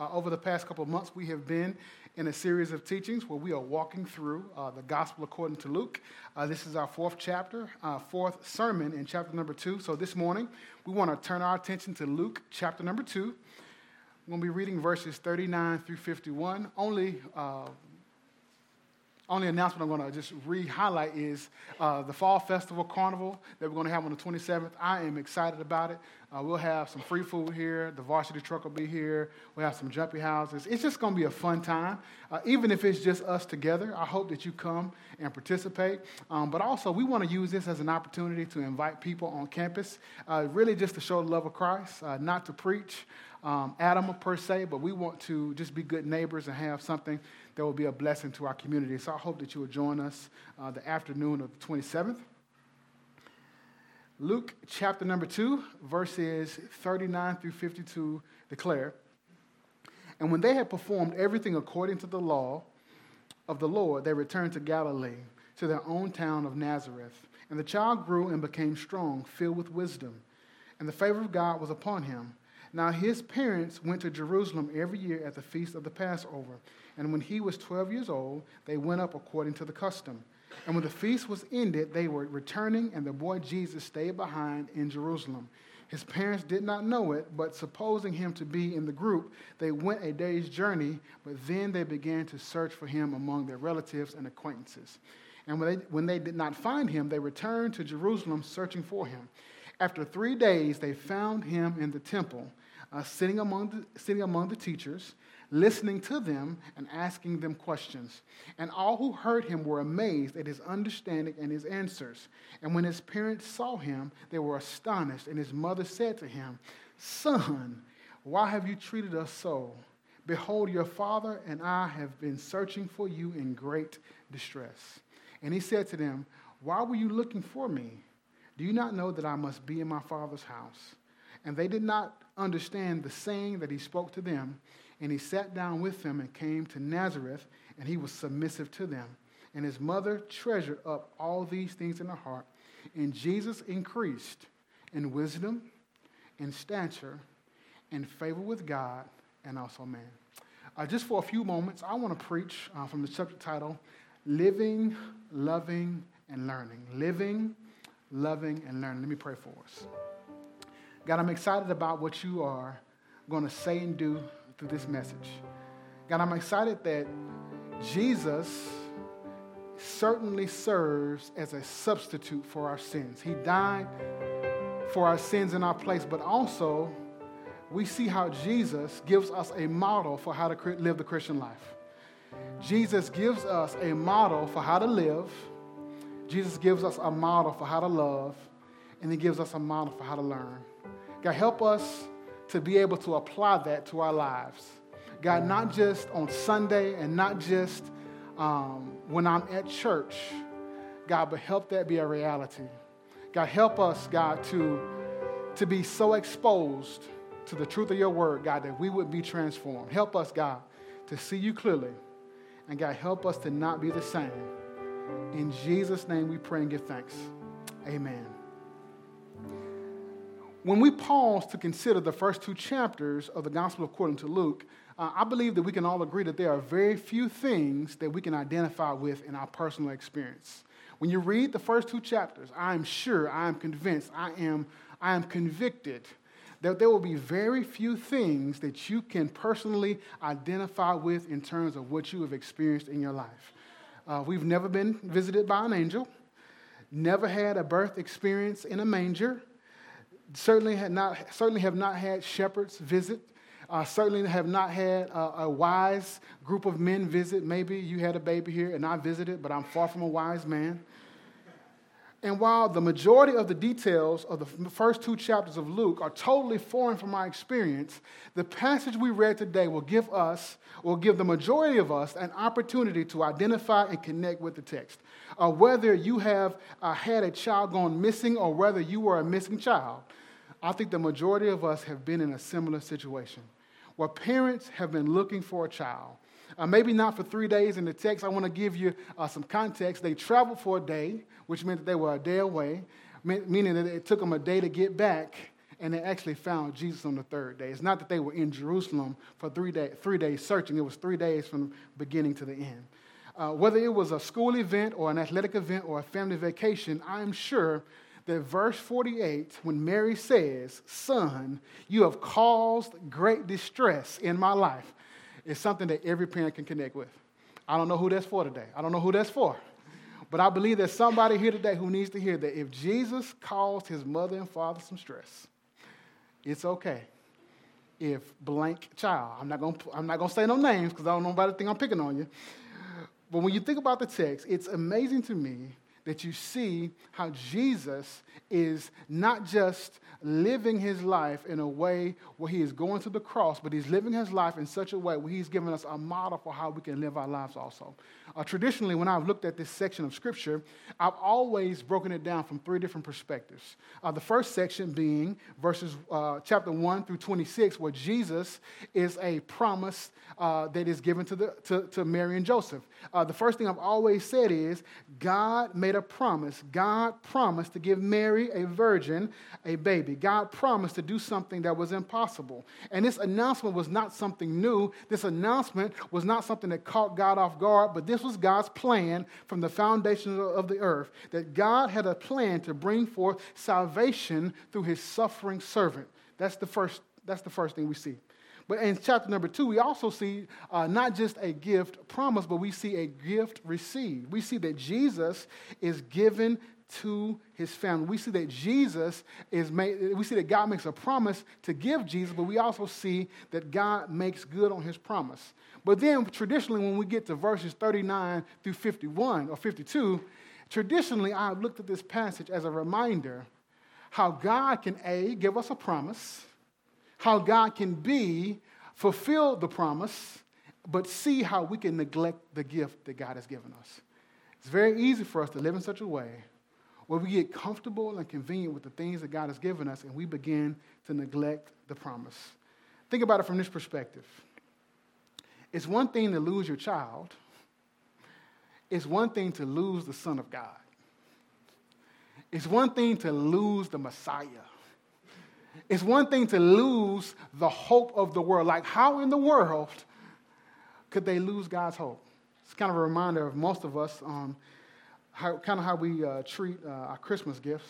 Uh, over the past couple of months, we have been in a series of teachings where we are walking through uh, the Gospel according to Luke. Uh, this is our fourth chapter, fourth sermon in chapter number two. So this morning, we want to turn our attention to Luke chapter number two. We're going to be reading verses 39 through 51. Only uh, only announcement I'm going to just re-highlight is uh, the Fall Festival Carnival that we're going to have on the 27th. I am excited about it. Uh, we'll have some free food here. The varsity truck will be here. We'll have some jumpy houses. It's just going to be a fun time, uh, even if it's just us together. I hope that you come and participate. Um, but also, we want to use this as an opportunity to invite people on campus, uh, really just to show the love of Christ, uh, not to preach um, Adam per se, but we want to just be good neighbors and have something that will be a blessing to our community. So I hope that you will join us uh, the afternoon of the 27th. Luke chapter number 2, verses 39 through 52 declare And when they had performed everything according to the law of the Lord, they returned to Galilee, to their own town of Nazareth. And the child grew and became strong, filled with wisdom, and the favor of God was upon him. Now his parents went to Jerusalem every year at the feast of the Passover. And when he was 12 years old, they went up according to the custom. And when the feast was ended, they were returning, and the boy Jesus stayed behind in Jerusalem. His parents did not know it, but supposing him to be in the group, they went a day's journey, but then they began to search for him among their relatives and acquaintances. And when they, when they did not find him, they returned to Jerusalem searching for him. After three days, they found him in the temple, uh, sitting, among the, sitting among the teachers listening to them and asking them questions. And all who heard him were amazed at his understanding and his answers. And when his parents saw him, they were astonished. And his mother said to him, Son, why have you treated us so? Behold, your father and I have been searching for you in great distress. And he said to them, Why were you looking for me? Do you not know that I must be in my father's house? And they did not understand the saying that he spoke to them. And he sat down with them and came to Nazareth, and he was submissive to them. And his mother treasured up all these things in her heart. And Jesus increased in wisdom, in stature, in favor with God, and also man. Uh, just for a few moments, I want to preach uh, from the subject title Living, Loving, and Learning. Living, Loving, and Learning. Let me pray for us. God, I'm excited about what you are going to say and do through this message. God, I'm excited that Jesus certainly serves as a substitute for our sins. He died for our sins in our place, but also we see how Jesus gives us a model for how to live the Christian life. Jesus gives us a model for how to live. Jesus gives us a model for how to love, and He gives us a model for how to learn. God, help us to be able to apply that to our lives. God, not just on Sunday and not just um, when I'm at church, God, but help that be a reality. God, help us, God, to, to be so exposed to the truth of your word, God, that we would be transformed. Help us, God, to see you clearly. And God, help us to not be the same. In Jesus' name we pray and give thanks. Amen. When we pause to consider the first two chapters of the Gospel according to Luke, uh, I believe that we can all agree that there are very few things that we can identify with in our personal experience. When you read the first two chapters, I am sure, I am convinced, I am, I am convicted that there will be very few things that you can personally identify with in terms of what you have experienced in your life. Uh, we've never been visited by an angel, never had a birth experience in a manger, certainly, had not, certainly have not had shepherds visit. Uh, certainly have not had a, a, wise group of men visit. Maybe you had a baby here and I visited, but I'm far from a wise man. And while the majority of the details of the first two chapters of Luke are totally foreign from my experience, the passage we read today will give us, will give the majority of us, an opportunity to identify and connect with the text. Uh, whether you have uh, had a child gone missing or whether you were a missing child, I think the majority of us have been in a similar situation where parents have been looking for a child. Uh, maybe not for three days in the text. I want to give you uh, some context. They traveled for a day, which meant that they were a day away, meaning that it took them a day to get back and they actually found Jesus on the third day. It's not that they were in Jerusalem for three, day, three days searching, it was three days from beginning to the end. Uh, whether it was a school event or an athletic event or a family vacation, I'm sure that verse 48, when Mary says, Son, you have caused great distress in my life, is something that every parent can connect with. I don't know who that's for today. I don't know who that's for. But I believe there's somebody here today who needs to hear that if Jesus caused his mother and father some stress, it's okay. If blank child, I'm not gonna, I'm not gonna say no names because I don't know about the thing I'm picking on you. But when you think about the text, it's amazing to me that you see how Jesus is not just living his life in a way where he is going to the cross, but he's living his life in such a way where he's given us a model for how we can live our lives also. Uh, traditionally, when I've looked at this section of scripture, I've always broken it down from three different perspectives. Uh, the first section being verses uh, chapter 1 through 26, where Jesus is a promise uh, that is given to, the, to, to Mary and Joseph. Uh, the first thing I've always said is God made a promise. God promised to give Mary, a virgin, a baby. God promised to do something that was impossible. And this announcement was not something new. This announcement was not something that caught God off guard, but this was God's plan from the foundation of the earth that God had a plan to bring forth salvation through his suffering servant. That's the first, that's the first thing we see. But in chapter number two, we also see uh, not just a gift promised, but we see a gift received. We see that Jesus is given to his family. We see that Jesus is made, we see that God makes a promise to give Jesus, but we also see that God makes good on his promise. But then traditionally, when we get to verses 39 through 51 or 52, traditionally I've looked at this passage as a reminder how God can A, give us a promise, how God can be, fulfill the promise, but see how we can neglect the gift that God has given us. It's very easy for us to live in such a way where we get comfortable and convenient with the things that God has given us and we begin to neglect the promise. Think about it from this perspective. It's one thing to lose your child, it's one thing to lose the Son of God. It's one thing to lose the Messiah. It's one thing to lose the hope of the world. Like, how in the world could they lose God's hope? It's kind of a reminder of most of us um, how, kind of how we uh, treat uh, our Christmas gifts.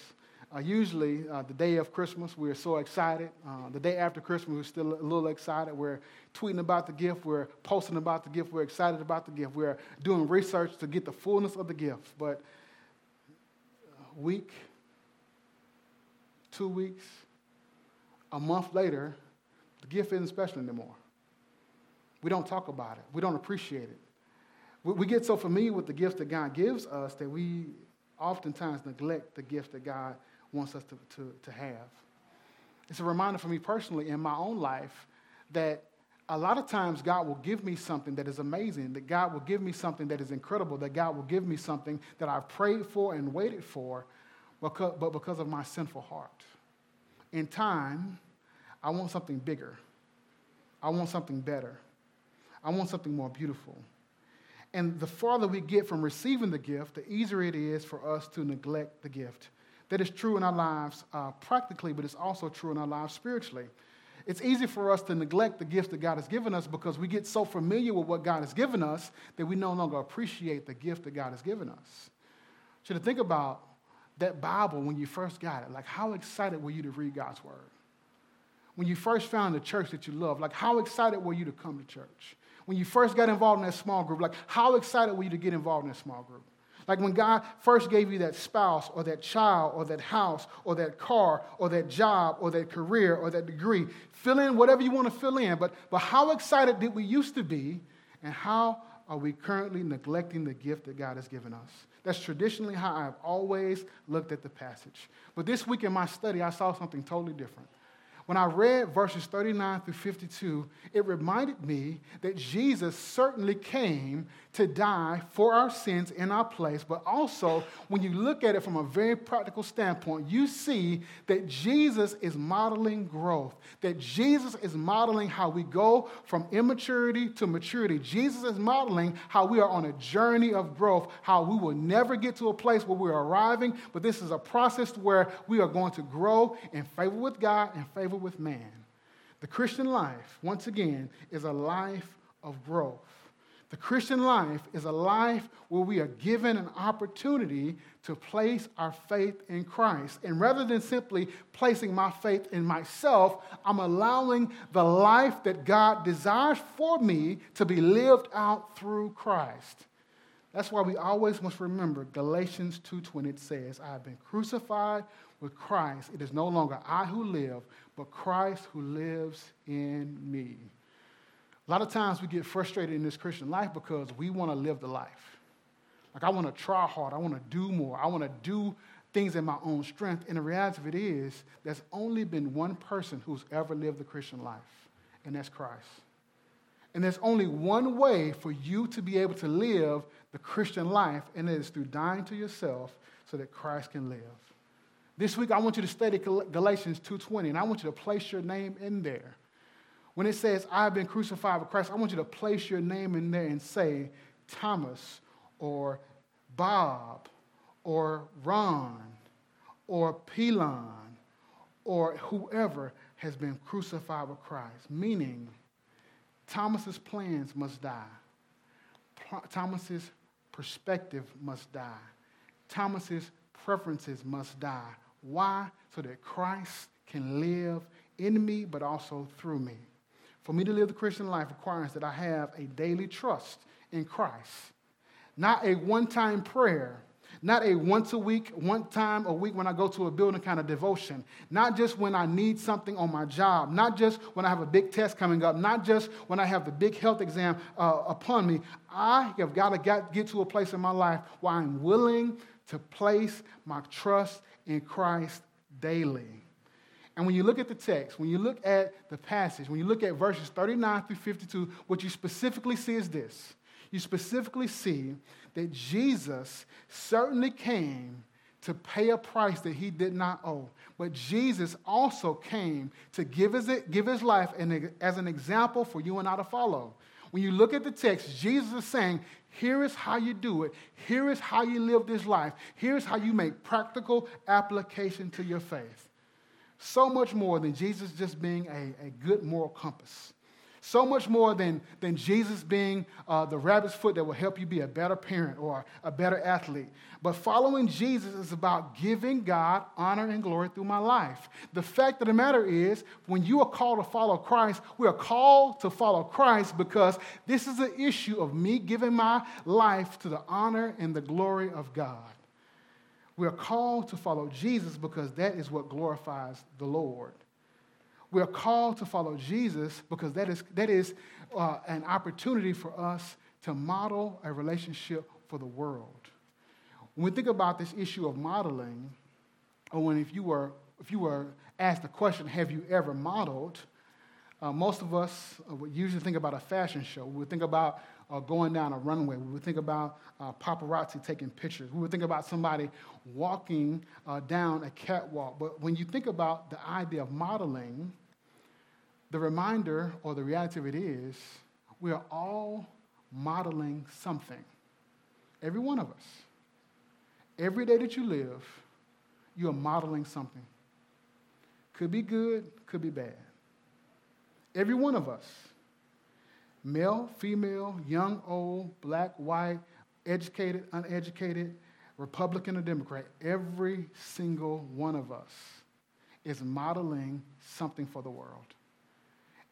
Uh, usually, uh, the day of Christmas, we're so excited. Uh, the day after Christmas, we're still a little excited. We're tweeting about the gift. We're posting about the gift. We're excited about the gift. We're doing research to get the fullness of the gift. But week, two weeks, a month later, the gift isn't special anymore. We don't talk about it. We don't appreciate it. We get so familiar with the gifts that God gives us that we oftentimes neglect the gift that God wants us to, to, to have. It's a reminder for me personally in my own life that a lot of times God will give me something that is amazing, that God will give me something that is incredible, that God will give me something that I've prayed for and waited for, but because of my sinful heart. In time, I want something bigger. I want something better. I want something more beautiful. And the farther we get from receiving the gift, the easier it is for us to neglect the gift. That is true in our lives uh, practically, but it's also true in our lives spiritually. It's easy for us to neglect the gifts that God has given us because we get so familiar with what God has given us that we no longer appreciate the gift that God has given us. So to think about that Bible when you first got it, like how excited were you to read God's word? When you first found the church that you love, like how excited were you to come to church? when you first got involved in that small group, like how excited were you to get involved in that small group? Like when God first gave you that spouse or that child or that house or that car or that job or that career or that degree, fill in whatever you want to fill in. But, but how excited did we used to be and how are we currently neglecting the gift that God has given us? That's traditionally how I've always looked at the passage. But this week in my study, I saw something totally different. When I read verses 39 through 52, it reminded me that Jesus certainly came to die for our sins in our place. But also, when you look at it from a very practical standpoint, you see that Jesus is modeling growth, that Jesus is modeling how we go from immaturity to maturity. Jesus is modeling how we are on a journey of growth, how we will never get to a place where we're arriving, but this is a process where we are going to grow in favor with God and favor with man. The Christian life, once again, is a life of growth. The Christian life is a life where we are given an opportunity to place our faith in Christ. And rather than simply placing my faith in myself, I'm allowing the life that God desires for me to be lived out through Christ. That's why we always must remember Galatians 2:20 it says, "I have been crucified with Christ. It is no longer I who live, but Christ who lives in me. A lot of times we get frustrated in this Christian life because we want to live the life. Like, I want to try hard. I want to do more. I want to do things in my own strength. And the reality of it is, there's only been one person who's ever lived the Christian life, and that's Christ. And there's only one way for you to be able to live the Christian life, and it is through dying to yourself so that Christ can live. This week I want you to study Galatians 2:20 and I want you to place your name in there. When it says I've been crucified with Christ, I want you to place your name in there and say Thomas or Bob or Ron or Pelon or whoever has been crucified with Christ, meaning Thomas's plans must die. Thomas's perspective must die. Thomas's preferences must die. Why? So that Christ can live in me, but also through me. For me to live the Christian life requires that I have a daily trust in Christ, not a one time prayer, not a once a week, one time a week when I go to a building kind of devotion, not just when I need something on my job, not just when I have a big test coming up, not just when I have the big health exam uh, upon me. I have got to get to a place in my life where I'm willing to place my trust in Christ daily. And when you look at the text, when you look at the passage, when you look at verses 39 through 52, what you specifically see is this. You specifically see that Jesus certainly came to pay a price that he did not owe. But Jesus also came to give his, give his life as an example for you and I to follow. When you look at the text, Jesus is saying, here is how you do it. Here is how you live this life. Here's how you make practical application to your faith. So much more than Jesus just being a, a good moral compass. So much more than, than Jesus being uh, the rabbit's foot that will help you be a better parent or a better athlete. But following Jesus is about giving God honor and glory through my life. The fact of the matter is, when you are called to follow Christ, we are called to follow Christ because this is an issue of me giving my life to the honor and the glory of God. We are called to follow Jesus because that is what glorifies the Lord. We are called to follow Jesus because that is, that is uh, an opportunity for us to model a relationship for the world. When we think about this issue of modeling, or when if you were, if you were asked the question, have you ever modeled? Uh, most of us uh, would usually think about a fashion show. We would think about uh, going down a runway. We would think about uh, paparazzi taking pictures. We would think about somebody walking uh, down a catwalk. But when you think about the idea of modeling, the reminder or the reality of it is we are all modeling something. Every one of us. Every day that you live, you are modeling something. Could be good, could be bad. Every one of us, male, female, young, old, black, white, educated, uneducated, Republican or Democrat, every single one of us is modeling something for the world.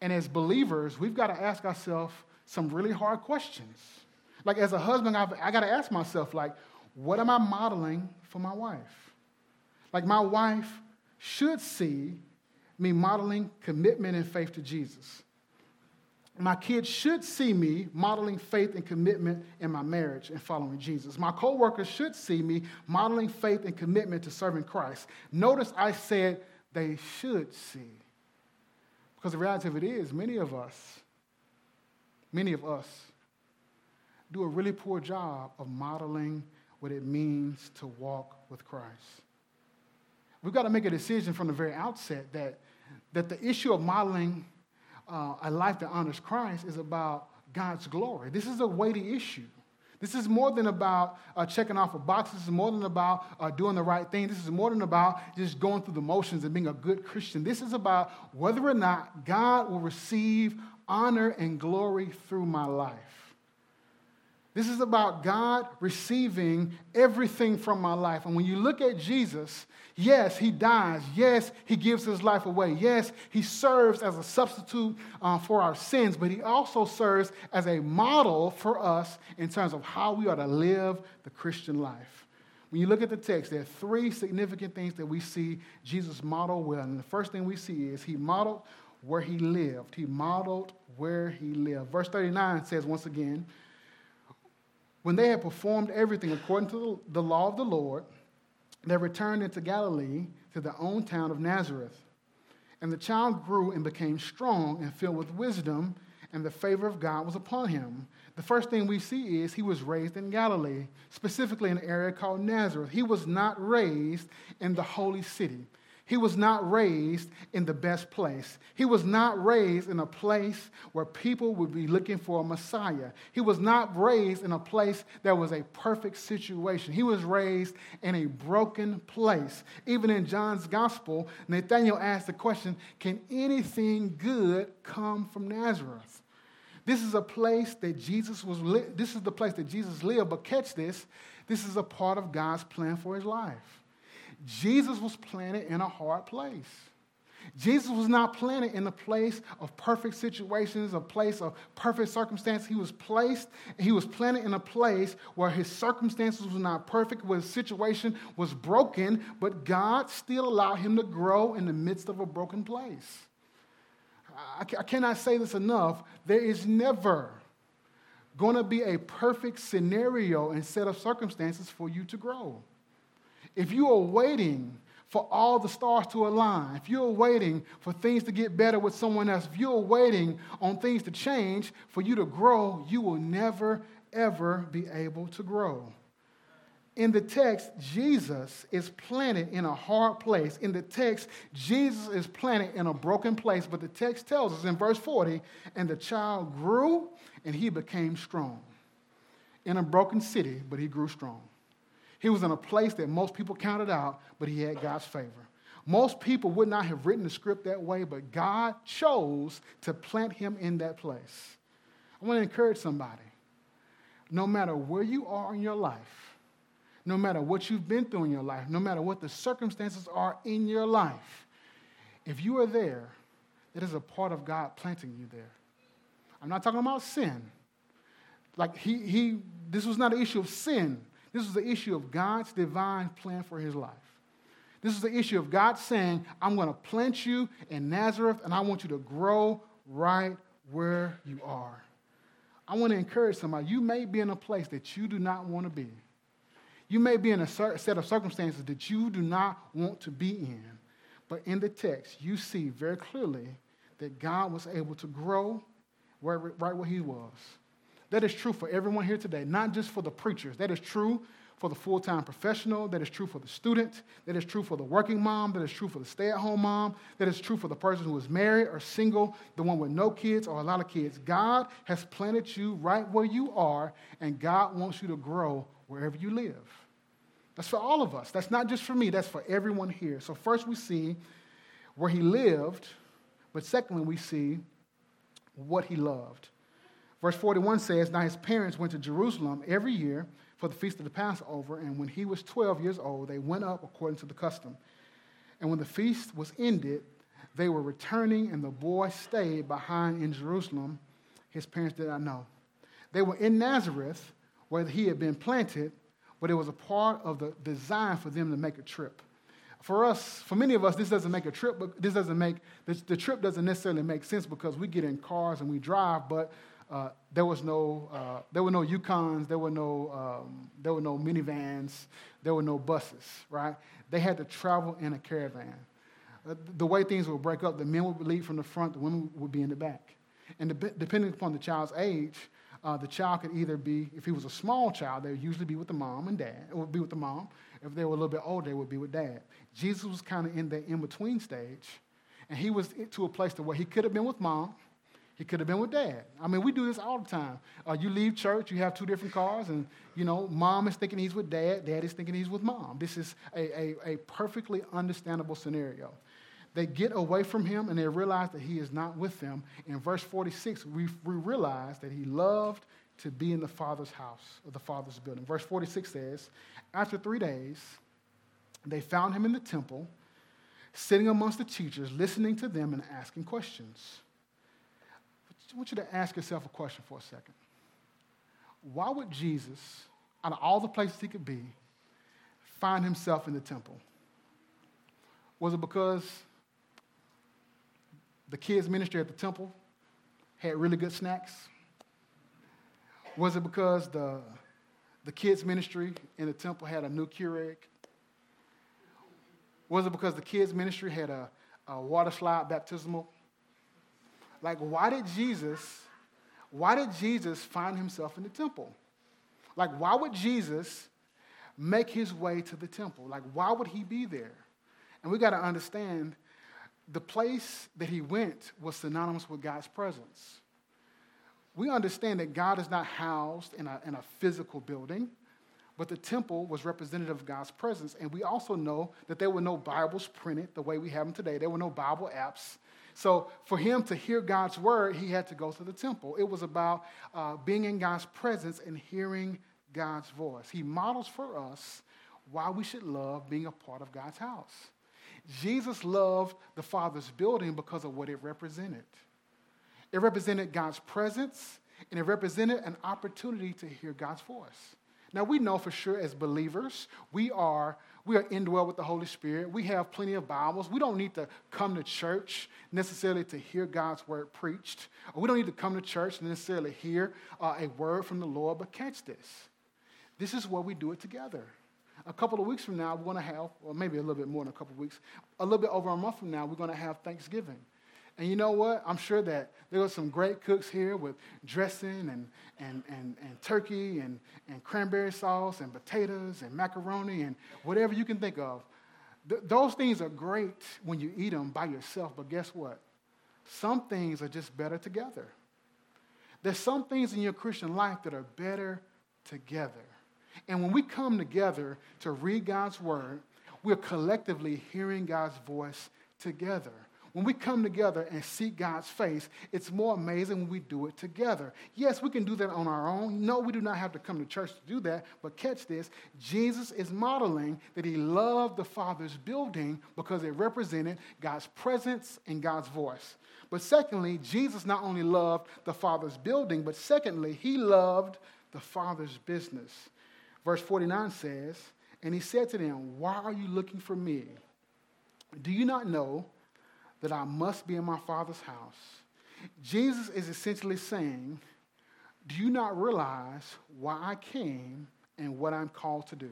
And as believers, we've got to ask ourselves some really hard questions. Like as a husband, I've, I got to ask myself, like, what am I modeling for my wife? Like my wife should see me modeling commitment and faith to Jesus. My kids should see me modeling faith and commitment in my marriage and following Jesus. My coworkers should see me modeling faith and commitment to serving Christ. Notice I said they should see. Because the reality of it is, many of us, many of us, do a really poor job of modeling what it means to walk with Christ. We've got to make a decision from the very outset that, that the issue of modeling uh, a life that honors Christ is about God's glory. This is a weighty issue. This is more than about uh, checking off a box. This is more than about uh, doing the right thing. This is more than about just going through the motions and being a good Christian. This is about whether or not God will receive honor and glory through my life. This is about God receiving everything from my life. And when you look at Jesus, yes, he dies. Yes, he gives his life away. Yes, he serves as a substitute uh, for our sins, but he also serves as a model for us in terms of how we are to live the Christian life. When you look at the text, there are three significant things that we see Jesus model well. And the first thing we see is he modeled where he lived. He modeled where he lived. Verse 39 says, once again, when they had performed everything according to the law of the Lord, they returned into Galilee to their own town of Nazareth. And the child grew and became strong and filled with wisdom, and the favor of God was upon him. The first thing we see is he was raised in Galilee, specifically in an area called Nazareth. He was not raised in the holy city. He was not raised in the best place. He was not raised in a place where people would be looking for a Messiah. He was not raised in a place that was a perfect situation. He was raised in a broken place. Even in John's gospel, Nathanael asked the question Can anything good come from Nazareth? This is a place that Jesus was, li- this is the place that Jesus lived, but catch this, this is a part of God's plan for his life. Jesus was planted in a hard place. Jesus was not planted in a place of perfect situations, a place of perfect circumstance. He was placed, he was planted in a place where his circumstances were not perfect, where his situation was broken, but God still allowed him to grow in the midst of a broken place. I, I cannot say this enough. There is never going to be a perfect scenario and set of circumstances for you to grow. If you are waiting for all the stars to align, if you're waiting for things to get better with someone else, if you're waiting on things to change for you to grow, you will never, ever be able to grow. In the text, Jesus is planted in a hard place. In the text, Jesus is planted in a broken place. But the text tells us in verse 40 and the child grew and he became strong. In a broken city, but he grew strong. He was in a place that most people counted out, but he had God's favor. Most people would not have written the script that way, but God chose to plant him in that place. I want to encourage somebody. No matter where you are in your life, no matter what you've been through in your life, no matter what the circumstances are in your life, if you are there, it is a part of God planting you there. I'm not talking about sin. Like he, he this was not an issue of sin. This is the issue of God's divine plan for his life. This is the issue of God saying, I'm going to plant you in Nazareth and I want you to grow right where you are. I want to encourage somebody. You may be in a place that you do not want to be. You may be in a set of circumstances that you do not want to be in. But in the text, you see very clearly that God was able to grow right where he was. That is true for everyone here today, not just for the preachers. That is true for the full time professional. That is true for the student. That is true for the working mom. That is true for the stay at home mom. That is true for the person who is married or single, the one with no kids or a lot of kids. God has planted you right where you are, and God wants you to grow wherever you live. That's for all of us. That's not just for me, that's for everyone here. So, first we see where he lived, but secondly, we see what he loved. Verse 41 says, Now his parents went to Jerusalem every year for the feast of the Passover, and when he was 12 years old, they went up according to the custom. And when the feast was ended, they were returning, and the boy stayed behind in Jerusalem. His parents did not know. They were in Nazareth, where he had been planted, but it was a part of the design for them to make a trip. For us, for many of us, this doesn't make a trip, but this doesn't make, this, the trip doesn't necessarily make sense because we get in cars and we drive, but uh, there was no, uh, there were no Yukons, there were no, um, there were no minivans, there were no buses, right? They had to travel in a caravan. uh, the way things would break up, the men would lead from the front, the women would be in the back. And de- depending upon the child's age, uh, the child could either be, if he was a small child, they would usually be with the mom and dad. It would be with the mom. If they were a little bit older, they would be with dad. Jesus was kind of in the in between stage, and he was to a place to where he could have been with mom, he could have been with dad. I mean, we do this all the time. Uh, you leave church, you have two different cars, and you know, mom is thinking he's with dad, dad is thinking he's with mom. This is a, a, a perfectly understandable scenario. They get away from him and they realize that he is not with them. In verse 46, we, we realize that he loved to be in the Father's house or the Father's building. Verse 46 says, After three days, they found him in the temple, sitting amongst the teachers, listening to them and asking questions. I just want you to ask yourself a question for a second. Why would Jesus, out of all the places he could be, find himself in the temple? Was it because the kids' ministry at the temple had really good snacks? Was it because the, the kids' ministry in the temple had a new Keurig? Was it because the kids' ministry had a, a water slide baptismal? Like, why did Jesus, why did Jesus find himself in the temple? Like, why would Jesus make his way to the temple? Like, why would he be there? And we got to understand the place that he went was synonymous with God's presence. We understand that God is not housed in a, in a physical building, but the temple was representative of God's presence. And we also know that there were no Bibles printed the way we have them today. There were no Bible apps. So for him to hear God's word, he had to go to the temple. It was about uh, being in God's presence and hearing God's voice. He models for us why we should love being a part of God's house. Jesus loved the Father's building because of what it represented. It represented God's presence, and it represented an opportunity to hear God's voice. Now, we know for sure as believers, we are we are indwelled with the Holy Spirit. We have plenty of Bibles. We don't need to come to church necessarily to hear God's word preached. Or we don't need to come to church necessarily hear uh, a word from the Lord, but catch this. This is where we do it together. A couple of weeks from now, we're going to have, or maybe a little bit more than a couple of weeks, a little bit over a month from now, we're going to have Thanksgiving. And you know what? I'm sure that there were some great cooks here with dressing and, and, and, and turkey and, and cranberry sauce and potatoes and macaroni and whatever you can think of. Th- those things are great when you eat them by yourself, but guess what? Some things are just better together. There's some things in your Christian life that are better together. And when we come together to read God's word, we're collectively hearing God's voice together. When we come together and seek God's face, it's more amazing when we do it together. Yes, we can do that on our own. No, we do not have to come to church to do that. But catch this Jesus is modeling that he loved the Father's building because it represented God's presence and God's voice. But secondly, Jesus not only loved the Father's building, but secondly, he loved the Father's business. Verse 49 says, And he said to them, Why are you looking for me? Do you not know? That I must be in my Father's house. Jesus is essentially saying, Do you not realize why I came and what I'm called to do?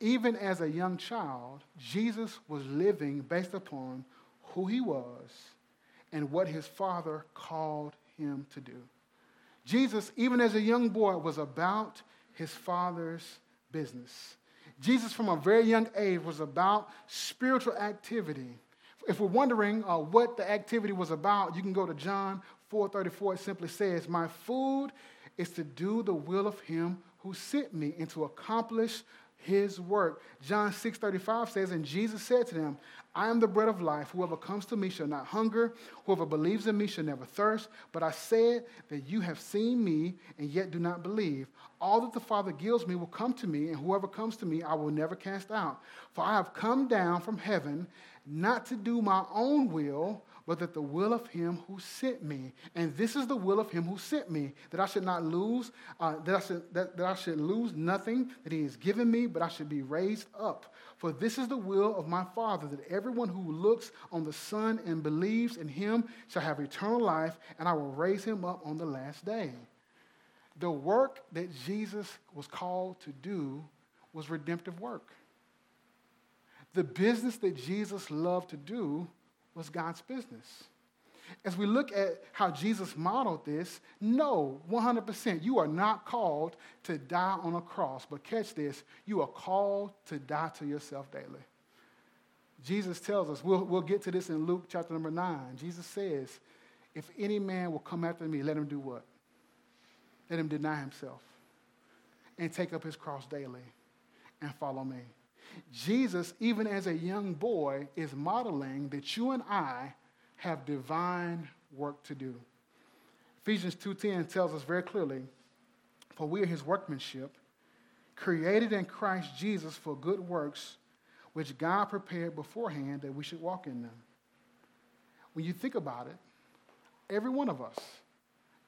Even as a young child, Jesus was living based upon who he was and what his Father called him to do. Jesus, even as a young boy, was about his Father's business. Jesus, from a very young age, was about spiritual activity if we're wondering uh, what the activity was about, you can go to John 4:34. It simply says, "My food is to do the will of Him who sent me and to accomplish His work." John 6:35 says, "And Jesus said to them, I am the bread of life. Whoever comes to me shall not hunger. Whoever believes in me shall never thirst. But I said that you have seen me and yet do not believe. All that the Father gives me will come to me, and whoever comes to me I will never cast out. For I have come down from heaven not to do my own will, but that the will of him who sent me. And this is the will of him who sent me, that I should not lose, uh, that, I should, that, that I should lose nothing that he has given me, but I should be raised up. For this is the will of my Father, that everyone who looks on the Son and believes in him shall have eternal life, and I will raise him up on the last day. The work that Jesus was called to do was redemptive work. The business that Jesus loved to do was God's business. As we look at how Jesus modeled this, no, 100%, you are not called to die on a cross. But catch this, you are called to die to yourself daily. Jesus tells us, we'll, we'll get to this in Luke chapter number 9. Jesus says, if any man will come after me, let him do what? Let him deny himself and take up his cross daily and follow me. Jesus, even as a young boy, is modeling that you and I have divine work to do. Ephesians 2:10 tells us very clearly, for we are his workmanship, created in Christ Jesus for good works, which God prepared beforehand that we should walk in them. When you think about it, every one of us,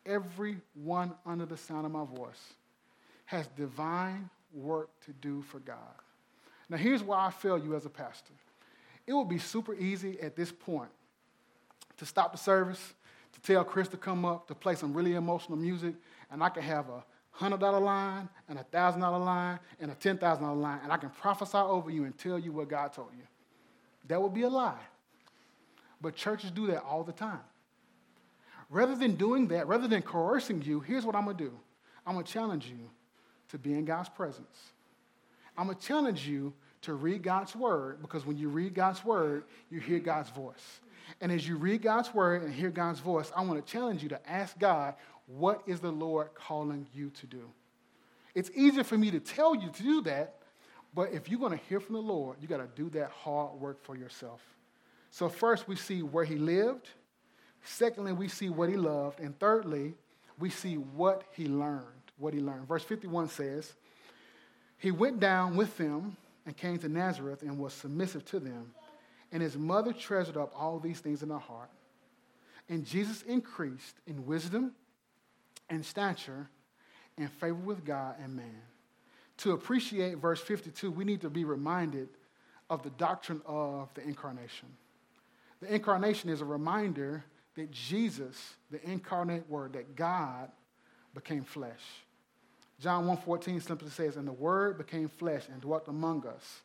every one under the sound of my voice, has divine work to do for God. Now, here's why I fail you as a pastor. It would be super easy at this point to stop the service, to tell Chris to come up, to play some really emotional music, and I can have a $100 line and a $1,000 line and a $10,000 line, and I can prophesy over you and tell you what God told you. That would be a lie. But churches do that all the time. Rather than doing that, rather than coercing you, here's what I'm going to do I'm going to challenge you to be in God's presence. I'm going to challenge you to read God's word because when you read God's word, you hear God's voice. And as you read God's word and hear God's voice, I want to challenge you to ask God, what is the Lord calling you to do? It's easier for me to tell you to do that, but if you're going to hear from the Lord, you got to do that hard work for yourself. So, first, we see where he lived. Secondly, we see what he loved. And thirdly, we see what he learned. What he learned. Verse 51 says, He went down with them and came to Nazareth and was submissive to them. And his mother treasured up all these things in her heart. And Jesus increased in wisdom and stature and favor with God and man. To appreciate verse 52, we need to be reminded of the doctrine of the incarnation. The incarnation is a reminder that Jesus, the incarnate word, that God became flesh. John 1:14 simply says, "And the word became flesh and dwelt among us."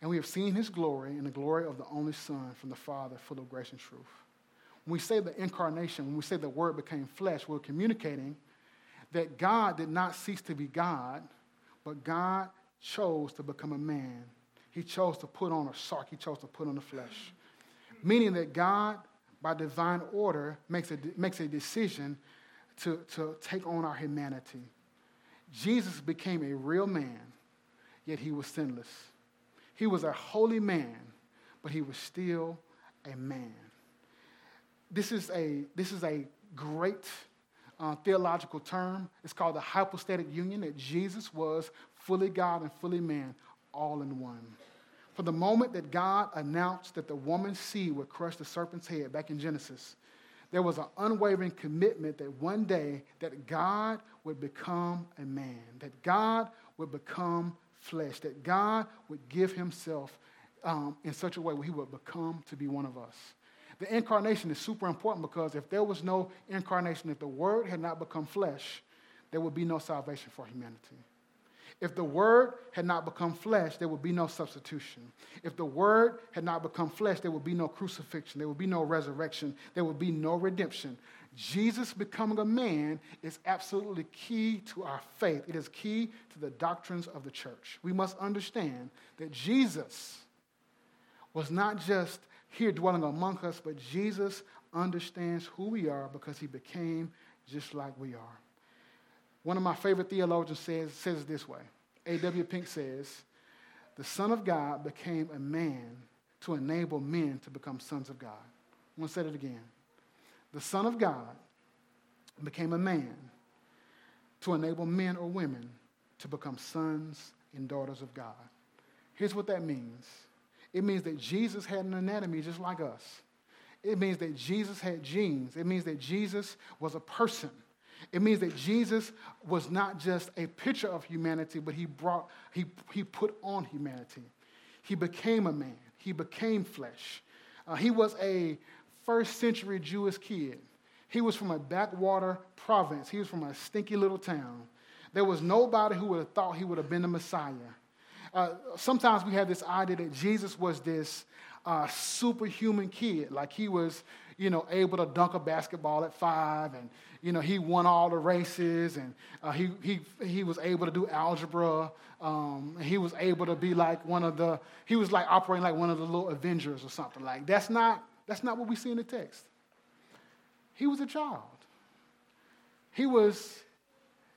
And we have seen his glory and the glory of the only Son from the Father, full of grace and truth. When we say the incarnation, when we say the word became flesh, we're communicating that God did not cease to be God, but God chose to become a man. He chose to put on a sarx, he chose to put on the flesh. Meaning that God, by divine order, makes a, makes a decision to, to take on our humanity. Jesus became a real man, yet he was sinless. He was a holy man, but he was still a man. This is a, this is a great uh, theological term. It's called the hypostatic union, that Jesus was fully God and fully man, all in one. From the moment that God announced that the woman's seed would crush the serpent's head back in Genesis, there was an unwavering commitment that one day that God would become a man, that God would become flesh, that God would give himself um, in such a way where he would become to be one of us. The incarnation is super important because if there was no incarnation, if the word had not become flesh, there would be no salvation for humanity. If the word had not become flesh, there would be no substitution. If the word had not become flesh, there would be no crucifixion, there would be no resurrection, there would be no redemption. Jesus becoming a man is absolutely key to our faith. It is key to the doctrines of the church. We must understand that Jesus was not just here dwelling among us, but Jesus understands who we are because he became just like we are. One of my favorite theologians says, says it this way A.W. Pink says, The Son of God became a man to enable men to become sons of God. I'm going to say it again the Son of God became a man to enable men or women to become sons and daughters of God. Here's what that means it means that Jesus had an anatomy just like us. It means that Jesus had genes. It means that Jesus was a person. It means that Jesus was not just a picture of humanity, but he brought, he, he put on humanity. He became a man. He became flesh. Uh, he was a first century Jewish kid. He was from a backwater province. He was from a stinky little town. There was nobody who would have thought he would have been the Messiah. uh, sometimes we have this idea that Jesus was this uh, superhuman kid, like he was, you know, able to dunk a basketball at five, and you know, he won all the races, and uh, he he he was able to do algebra. Um, he was able to be like one of the. He was like operating like one of the little Avengers or something like. That's not that's not what we see in the text. He was a child. He was.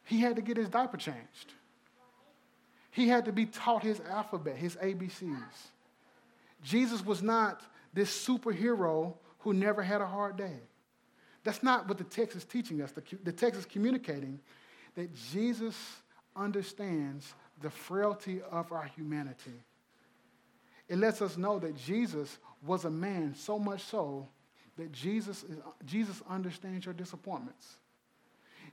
He had to get his diaper changed. He had to be taught his alphabet, his ABCs. Jesus was not this superhero who never had a hard day. That's not what the text is teaching us. The, the text is communicating that Jesus understands the frailty of our humanity. It lets us know that Jesus was a man so much so that Jesus, is, Jesus understands your disappointments.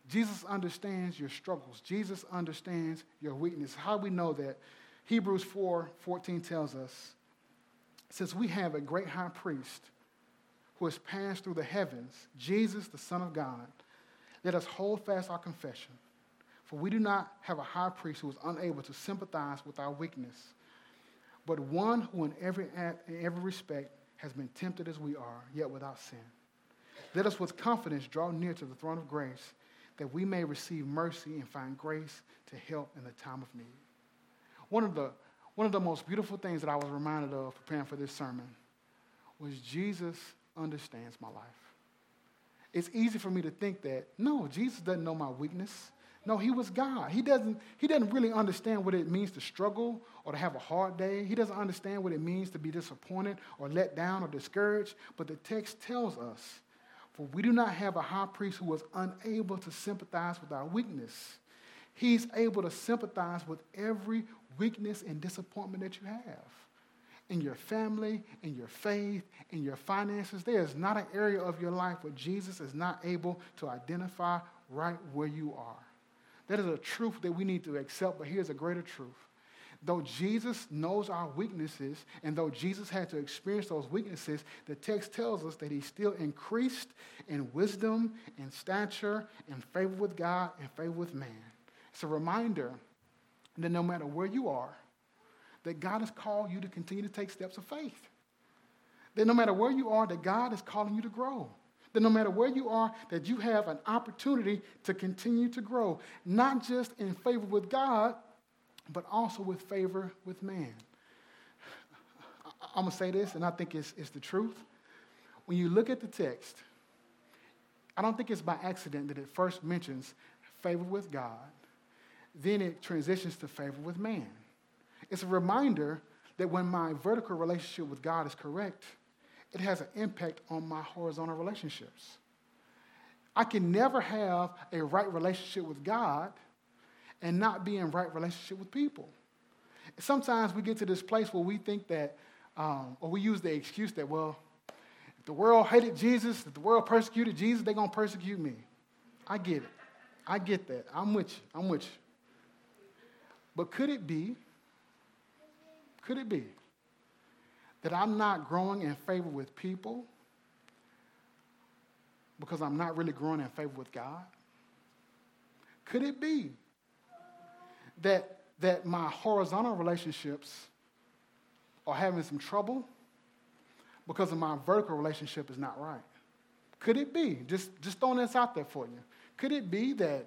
Jesus understands your struggles. Jesus understands your weakness. How we know that? Hebrews 4 14 tells us, since we have a great high priest who has passed through the heavens, Jesus, the Son of God, let us hold fast our confession. For we do not have a high priest who is unable to sympathize with our weakness, but one who in every, in every respect has been tempted as we are, yet without sin. Let us with confidence draw near to the throne of grace that we may receive mercy and find grace to help in the time of need. One of the, one of the most beautiful things that I was reminded of preparing for this sermon was Jesus understands my life. It's easy for me to think that, no, Jesus doesn't know my weakness. No, he was God. He doesn't, he doesn't really understand what it means to struggle or to have a hard day. He doesn't understand what it means to be disappointed or let down or discouraged. But the text tells us for we do not have a high priest who was unable to sympathize with our weakness. He's able to sympathize with every weakness and disappointment that you have. In your family, in your faith, in your finances, there is not an area of your life where Jesus is not able to identify right where you are. That is a truth that we need to accept, but here's a greater truth Though Jesus knows our weaknesses, and though Jesus had to experience those weaknesses, the text tells us that he still increased in wisdom and stature and favor with God and favor with man. It's a reminder that no matter where you are, that God has called you to continue to take steps of faith. That no matter where you are, that God is calling you to grow. That no matter where you are, that you have an opportunity to continue to grow, not just in favor with God, but also with favor with man. I'm going to say this, and I think it's, it's the truth. When you look at the text, I don't think it's by accident that it first mentions favor with God, then it transitions to favor with man. It's a reminder that when my vertical relationship with God is correct, it has an impact on my horizontal relationships. I can never have a right relationship with God and not be in right relationship with people. Sometimes we get to this place where we think that, um, or we use the excuse that, well, if the world hated Jesus, if the world persecuted Jesus, they're going to persecute me. I get it. I get that. I'm with you. I'm with you. But could it be, could it be that I'm not growing in favor with people because I'm not really growing in favor with God? Could it be that, that my horizontal relationships are having some trouble because of my vertical relationship is not right? Could it be, just, just throwing this out there for you, could it be that,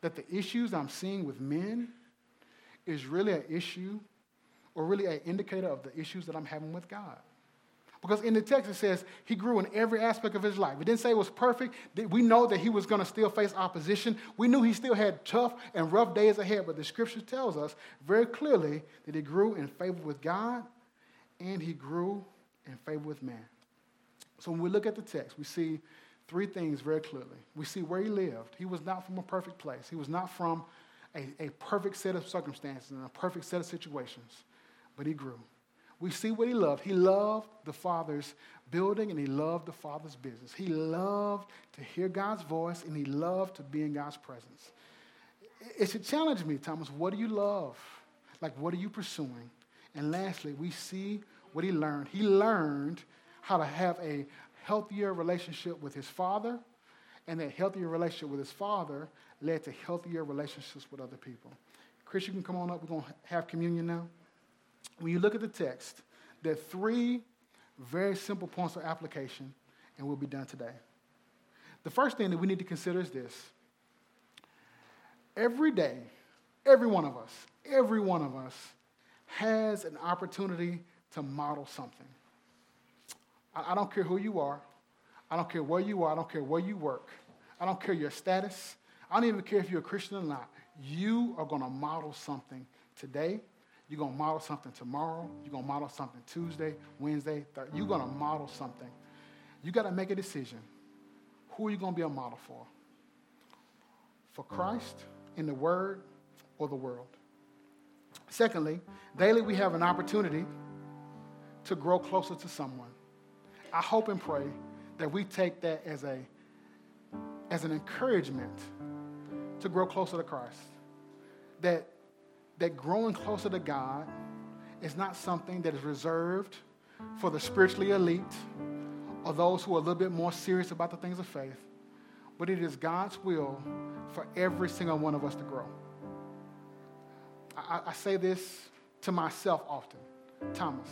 that the issues I'm seeing with men is really an issue or really an indicator of the issues that I'm having with God? Because in the text it says he grew in every aspect of his life. It didn't say it was perfect. We know that he was going to still face opposition. We knew he still had tough and rough days ahead, but the scripture tells us very clearly that he grew in favor with God and he grew in favor with man. So when we look at the text, we see three things very clearly. We see where he lived. He was not from a perfect place, he was not from a, a perfect set of circumstances and a perfect set of situations, but he grew we see what he loved. He loved the Father's building and he loved the Father's business. He loved to hear God's voice and he loved to be in God's presence. It should challenge me, Thomas. What do you love? Like, what are you pursuing? And lastly, we see what he learned. He learned how to have a healthier relationship with his father, and that healthier relationship with his father led to healthier relationships with other people. Chris, you can come on up. We're going to have communion now. When you look at the text, there are three very simple points of application, and we'll be done today. The first thing that we need to consider is this every day, every one of us, every one of us has an opportunity to model something. I, don't care who you are, I don't care where you are, I don't care where you work, I don't care your status, I don't even care if you're a Christian or not. You are going to model something today. You're going to model something tomorrow. You're going to model something Tuesday, Wednesday, Thursday. You're going to model something. You got to make a decision. Who are you going to be a model for? For Christ, in the Word, or the world? Secondly, daily we have an opportunity to grow closer to someone. I hope and pray that we take that as, a, as an encouragement to grow closer to Christ. That, that growing closer to God is not something that is reserved for the spiritually elite or those who are a little bit more serious about the things of faith, but it is God's will for every single one of us to grow. I, I say this to myself often Thomas,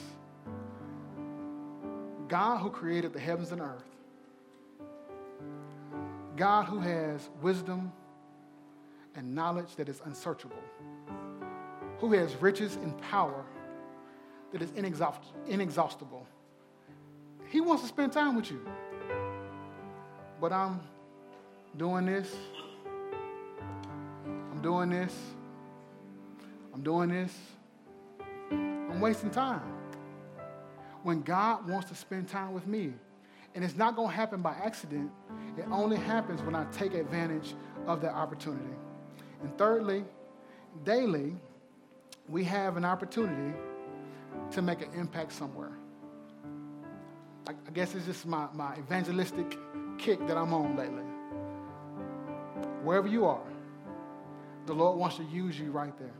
God who created the heavens and earth, God who has wisdom and knowledge that is unsearchable, who has riches and power that is inexhaustible. He wants to spend time with you. But I'm doing this. I'm doing this. I'm doing this. I'm wasting time. When God wants to spend time with me, and it's not going to happen by accident, it only happens when I take advantage of that opportunity. And thirdly, daily, we have an opportunity to make an impact somewhere. I, I guess it's just my, my evangelistic kick that I'm on lately. Wherever you are, the Lord wants to use you right there.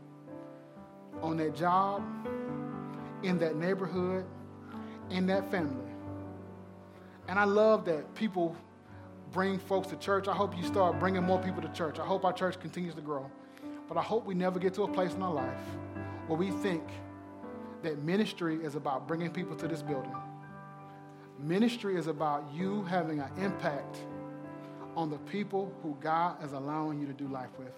On that job, in that neighborhood, in that family. And I love that people bring folks to church. I hope you start bringing more people to church. I hope our church continues to grow. But I hope we never get to a place in our life where we think that ministry is about bringing people to this building. Ministry is about you having an impact on the people who God is allowing you to do life with.